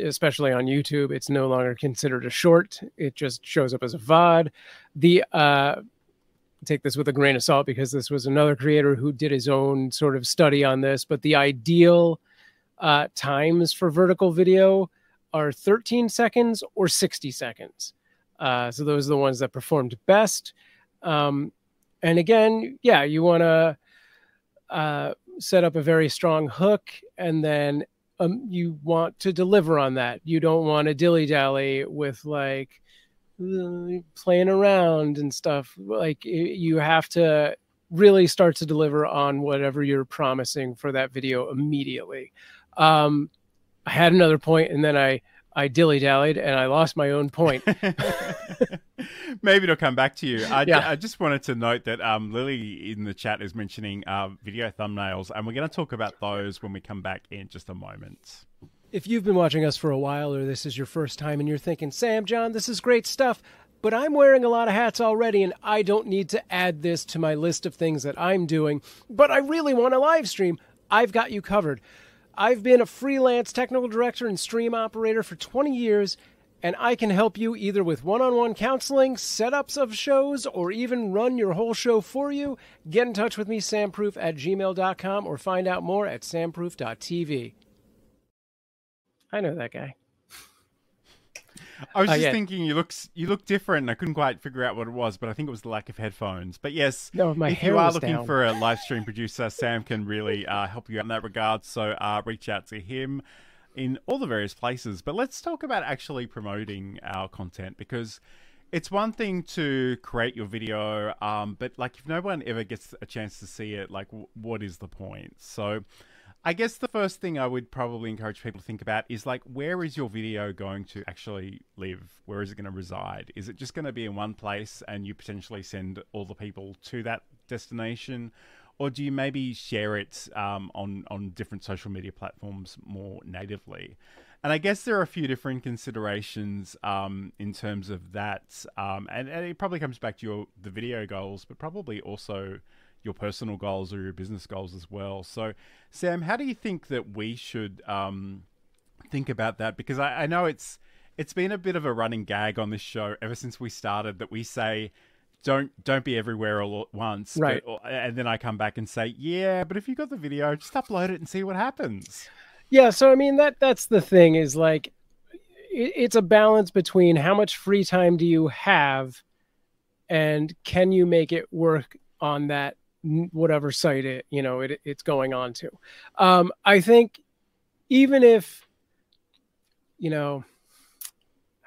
especially on YouTube, it's no longer considered a short. It just shows up as a VOD. The uh, take this with a grain of salt because this was another creator who did his own sort of study on this, but the ideal uh, times for vertical video are 13 seconds or 60 seconds. Uh, so those are the ones that performed best. Um, and again, yeah, you want to uh, set up a very strong hook and then um, you want to deliver on that. You don't want to dilly dally with like uh, playing around and stuff. Like you have to really start to deliver on whatever you're promising for that video immediately. Um, I had another point and then I I dilly dallied and I lost my own point. Maybe it'll come back to you. I, yeah. I just wanted to note that um, Lily in the chat is mentioning uh, video thumbnails, and we're going to talk about those when we come back in just a moment. If you've been watching us for a while, or this is your first time, and you're thinking, Sam, John, this is great stuff, but I'm wearing a lot of hats already, and I don't need to add this to my list of things that I'm doing, but I really want to live stream, I've got you covered. I've been a freelance technical director and stream operator for 20 years, and I can help you either with one on one counseling, setups of shows, or even run your whole show for you. Get in touch with me, samproof at gmail.com, or find out more at samproof.tv. I know that guy. I was uh, just yeah. thinking you look you look different. I couldn't quite figure out what it was, but I think it was the lack of headphones. But yes, no, my if you are looking down. for a live stream producer, Sam can really uh, help you out in that regard. So uh, reach out to him in all the various places. But let's talk about actually promoting our content because it's one thing to create your video, um, but like if no one ever gets a chance to see it, like w- what is the point? So. I guess the first thing I would probably encourage people to think about is like, where is your video going to actually live? Where is it going to reside? Is it just going to be in one place and you potentially send all the people to that destination? or do you maybe share it um, on on different social media platforms more natively? And I guess there are a few different considerations um, in terms of that, um, and, and, it probably comes back to your the video goals, but probably also your personal goals or your business goals as well. So, Sam, how do you think that we should um, think about that? Because I, I know it's it's been a bit of a running gag on this show ever since we started that we say don't don't be everywhere all at once. Right. But, and then I come back and say, yeah, but if you got the video, just upload it and see what happens. Yeah. So I mean that that's the thing is like it, it's a balance between how much free time do you have, and can you make it work on that whatever site it you know it, it's going on to. Um, I think even if you know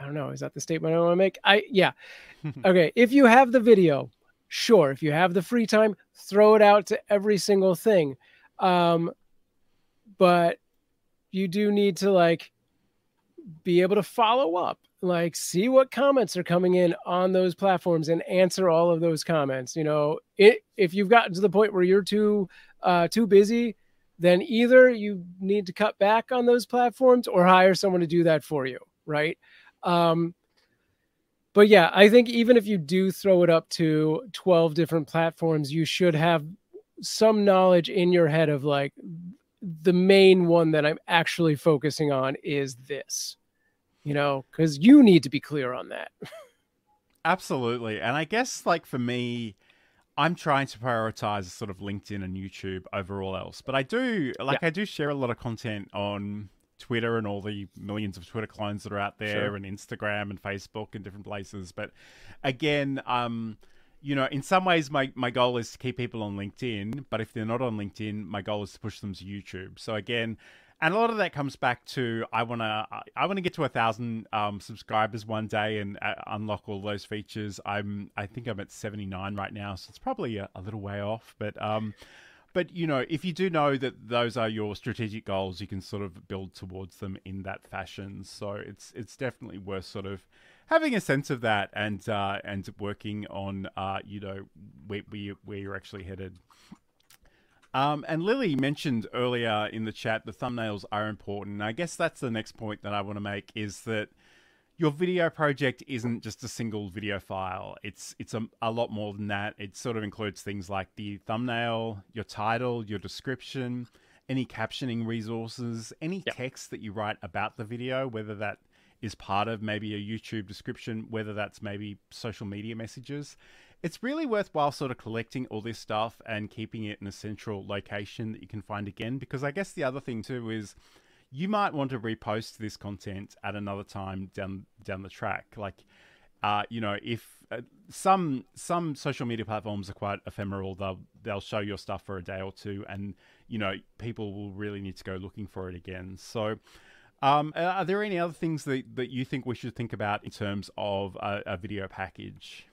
I don't know. Is that the statement I want to make? I yeah. okay, if you have the video, sure. If you have the free time, throw it out to every single thing. Um, but you do need to like be able to follow up, like see what comments are coming in on those platforms and answer all of those comments. You know, it, if you've gotten to the point where you're too uh, too busy, then either you need to cut back on those platforms or hire someone to do that for you, right? Um, but yeah, I think even if you do throw it up to 12 different platforms, you should have some knowledge in your head of like the main one that I'm actually focusing on is this, you know, because you need to be clear on that. Absolutely. And I guess, like, for me, I'm trying to prioritize sort of LinkedIn and YouTube over all else. But I do, like, yeah. I do share a lot of content on Twitter and all the millions of Twitter clones that are out there, sure. and Instagram and Facebook and different places. But again, um, you know, in some ways, my, my goal is to keep people on LinkedIn, but if they're not on LinkedIn, my goal is to push them to YouTube. So again, and a lot of that comes back to I want to I want to get to a thousand um, subscribers one day and uh, unlock all those features. I'm I think I'm at 79 right now, so it's probably a, a little way off, but um, but you know, if you do know that those are your strategic goals, you can sort of build towards them in that fashion. So it's it's definitely worth sort of having a sense of that and uh, and working on uh, you know where, where you're actually headed. Um, and Lily mentioned earlier in the chat the thumbnails are important. And I guess that's the next point that I want to make is that your video project isn't just a single video file. It's it's a, a lot more than that. It sort of includes things like the thumbnail, your title, your description, any captioning resources, any yep. text that you write about the video, whether that is part of maybe a YouTube description, whether that's maybe social media messages. It's really worthwhile sort of collecting all this stuff and keeping it in a central location that you can find again. Because I guess the other thing too is you might want to repost this content at another time down down the track. Like, uh, you know, if uh, some some social media platforms are quite ephemeral, they'll they'll show your stuff for a day or two, and you know, people will really need to go looking for it again. So. Um, are there any other things that, that you think we should think about in terms of a, a video package?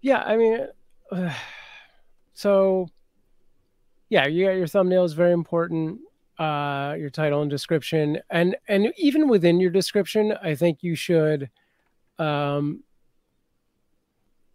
Yeah, I mean, so yeah, you got your thumbnail is very important uh, your title and description, and and even within your description, I think you should, um,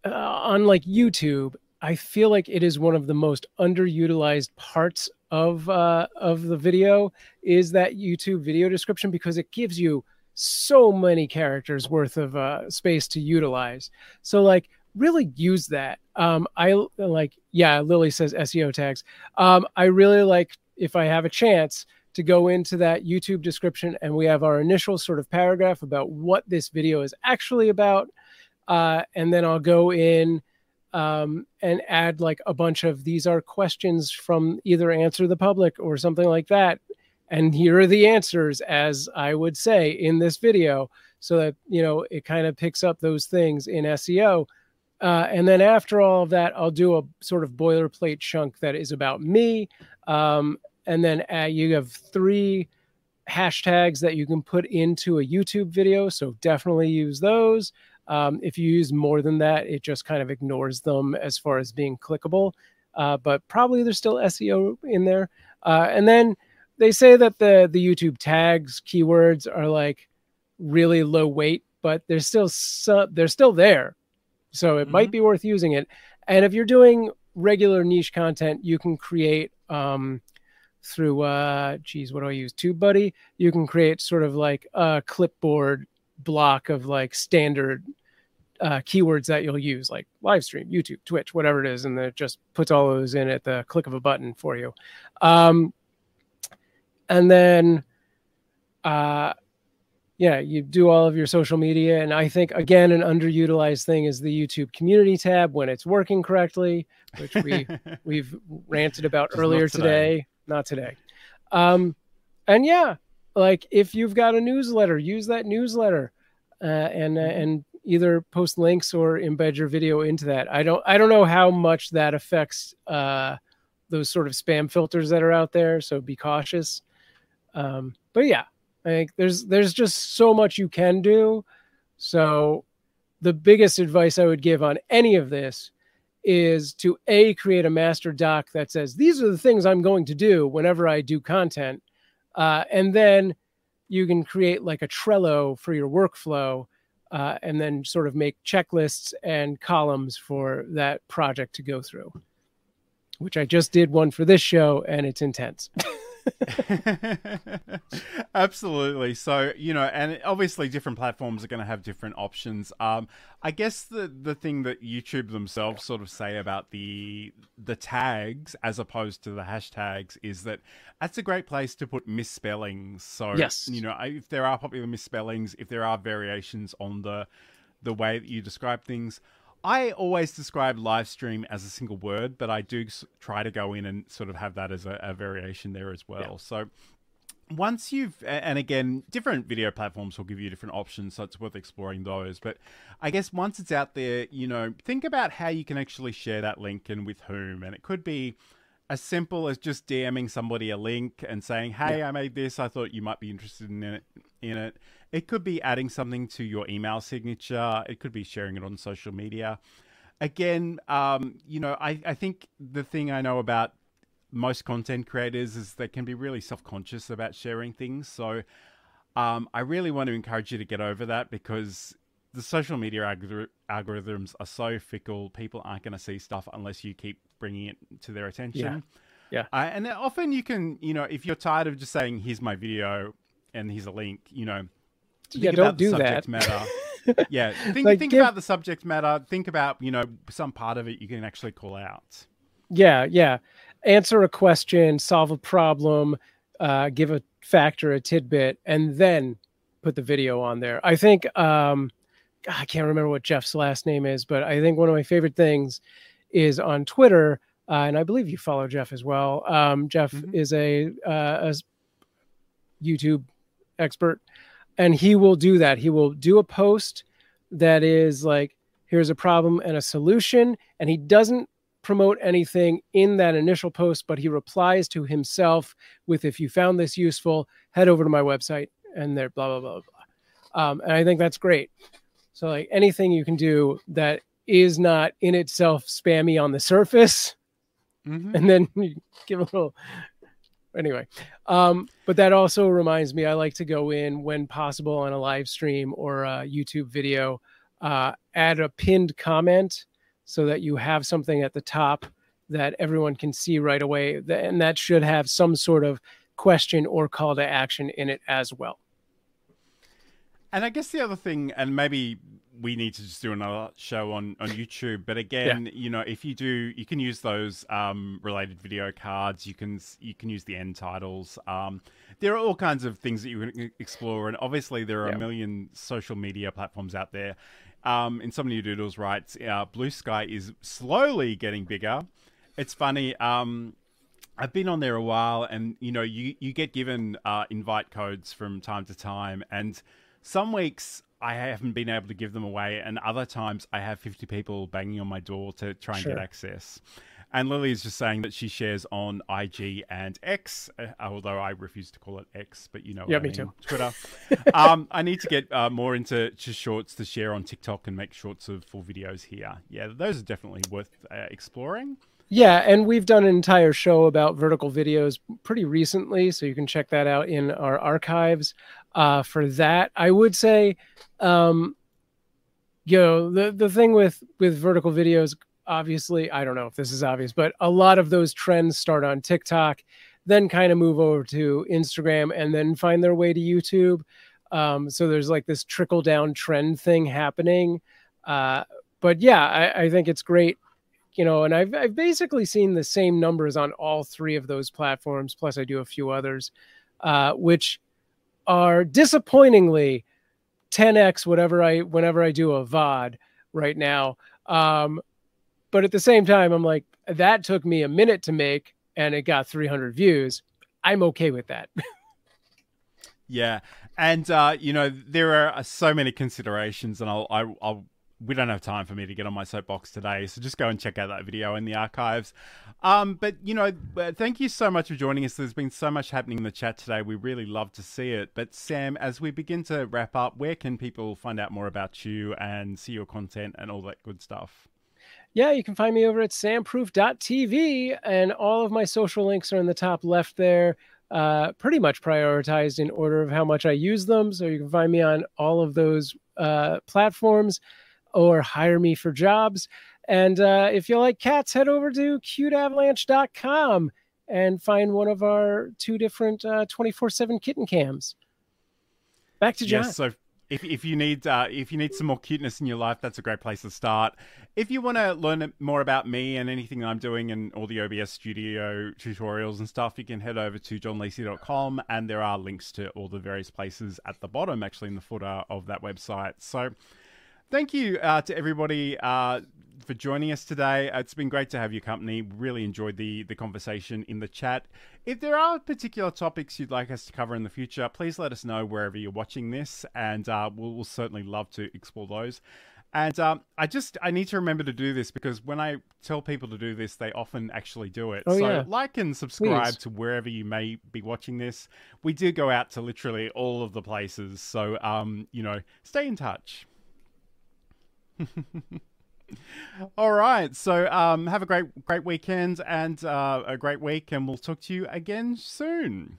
uh, on like YouTube, I feel like it is one of the most underutilized parts of uh, of the video is that YouTube video description because it gives you so many characters worth of uh, space to utilize. So like really use that. Um, I like yeah. Lily says SEO tags. Um, I really like if I have a chance to go into that YouTube description and we have our initial sort of paragraph about what this video is actually about. Uh, and then I'll go in um, and add like a bunch of these are questions from either Answer the Public or something like that. And here are the answers, as I would say in this video, so that, you know, it kind of picks up those things in SEO. Uh, and then after all of that, I'll do a sort of boilerplate chunk that is about me um, and then uh, you have three hashtags that you can put into a YouTube video. So definitely use those. Um, if you use more than that, it just kind of ignores them as far as being clickable. Uh, but probably there's still SEO in there. Uh, and then they say that the the YouTube tags keywords are like really low weight, but they're still su- they're still there. So it mm-hmm. might be worth using it. And if you're doing regular niche content, you can create um, through uh geez what do i use tubebuddy you can create sort of like a clipboard block of like standard uh, keywords that you'll use like live stream youtube twitch whatever it is and it just puts all those in at the click of a button for you um and then uh yeah you do all of your social media and i think again an underutilized thing is the youtube community tab when it's working correctly which we we've ranted about Just earlier today. today not today. Um, and yeah, like if you've got a newsletter, use that newsletter, uh, and uh, mm-hmm. and either post links or embed your video into that. I don't I don't know how much that affects uh, those sort of spam filters that are out there, so be cautious. Um, but yeah, Think there's there's just so much you can do. So the biggest advice I would give on any of this is to a create a master doc that says these are the things i'm going to do whenever i do content uh, and then you can create like a trello for your workflow uh, and then sort of make checklists and columns for that project to go through which i just did one for this show and it's intense Absolutely. So, you know, and obviously different platforms are going to have different options. Um, I guess the the thing that YouTube themselves sort of say about the the tags as opposed to the hashtags is that that's a great place to put misspellings. So, yes. you know, if there are popular misspellings, if there are variations on the the way that you describe things, I always describe live stream as a single word, but I do try to go in and sort of have that as a, a variation there as well. Yeah. So once you've and again different video platforms will give you different options so it's worth exploring those but i guess once it's out there you know think about how you can actually share that link and with whom and it could be as simple as just dming somebody a link and saying hey yeah. i made this i thought you might be interested in it in it it could be adding something to your email signature. It could be sharing it on social media. again, um, you know, I, I think the thing I know about most content creators is they can be really self conscious about sharing things. So um, I really want to encourage you to get over that because the social media algor- algorithms are so fickle. People aren't going to see stuff unless you keep bringing it to their attention. Yeah. Uh, and often you can, you know, if you're tired of just saying, here's my video and here's a link, you know, yeah, don't do that. matter. yeah, think, Like, think give- about the subject matter. Think about, you know, some part of it you can actually call out. Yeah, yeah. Answer a question, solve a problem, uh, give a fact or a tidbit, and then put the video on there. I think um, I can't remember what Jeff's last name is, but I think one of my favorite things is on Twitter, uh, and I believe you follow Jeff as well. Um, Jeff Mhm. is a, uh, a YouTube expert, and he will do that. He will do a post that is like, here's a problem and a solution, and he doesn't promote anything in that initial post, but he replies to himself with, if you found this useful, head over to my website and there, blah, blah, blah, blah. Um, and I think that's great. So, like anything you can do that is not in itself spammy on the surface, Mm-hmm. and then you give a little. Anyway, um, but that also reminds me, I like to go in when possible on a live stream or a YouTube video, uh, add a pinned comment so that you have something at the top that everyone can see right away, and that should have some sort of question or call to action in it as well. And I guess the other thing, and maybe we need to just do another show on, on YouTube. But again, you know, if you do, you can use those um, related video cards. You can you can use the end titles. Um, there are all kinds of things that you can explore, and obviously there are Yeah. a million social media platforms out there. Um, in some of Doodles writes, uh, Bluesky is slowly getting bigger. It's funny. Um, I've been on there a while, and you know, you you get given uh, invite codes from time to time, and some weeks I haven't been able to give them away, and other times I have fifty people banging on my door to try and Sure. get access. And Lily is just saying that she shares on IG and X, uh, although I refuse to call it X, but you know, Yeah, what I me mean, too. Twitter. um, I need to get uh, more into just shorts to share on TikTok and make shorts of full videos here. Yeah, those are definitely worth uh, exploring. Yeah, and we've done an entire show about vertical videos pretty recently, so you can check that out in our archives. Uh, for that, I would say, um, you know, the the thing with with vertical videos, obviously, I don't know if this is obvious, but a lot of those trends start on TikTok, then kind of move over to Instagram, and then find their way to YouTube. Um, so there's like this trickle down trend thing happening. Uh, but yeah, I, I think it's great you know, and I've I've basically seen the same numbers on all three of those platforms. Plus, I do a few others, uh, which are disappointingly 10x whatever I whenever I do a VOD right now. Um, but at the same time, I'm like, that took me a minute to make, and it got 300 views. I'm okay with that. Yeah, and uh, you know there are so many considerations, and I'll, I, I'll we don't have time for me to get on my soapbox today, so just go and check out that video in the archives. Um, but you know, uh, thank you so much for joining us. There's been so much happening in the chat today. We really love to see it. But Sam, as we begin to wrap up, where can people find out more about you and see your content and all that good stuff? Yeah, you can find me over at samproof.tv, and all of my social links are in the top left there, uh, pretty much prioritized in order of how much I use them. So you can find me on all of those uh, platforms or hire me for jobs. And uh, if you like cats, head over to cuteavalanche.com and find one of our two different 24 7 kitten cams. Back to John. Yes, so if, if you need uh, if you need some more cuteness in your life, that's a great place to start. If you want to learn more about me and anything that I'm doing and all the OBS studio tutorials and stuff, you can head over to johnlacey.com and there are links to all the various places at the bottom, actually in the footer of that website. So thank you uh, to everybody uh, for joining us today. It's been great to have your company. Really enjoyed the the conversation in the chat. If there are particular topics you'd like us to cover in the future, please let us know wherever you're watching this, and uh, we'll, we'll certainly love to explore those. And um, I just I need to remember to do this because when I tell people to do this, they often actually do it. Oh, so yeah. like and subscribe Please. to wherever you may be watching this. We do go out to literally all of the places, so um, you know, stay in touch. All right. So um, have a great great weekend and uh, a great week, and we'll talk to you again soon.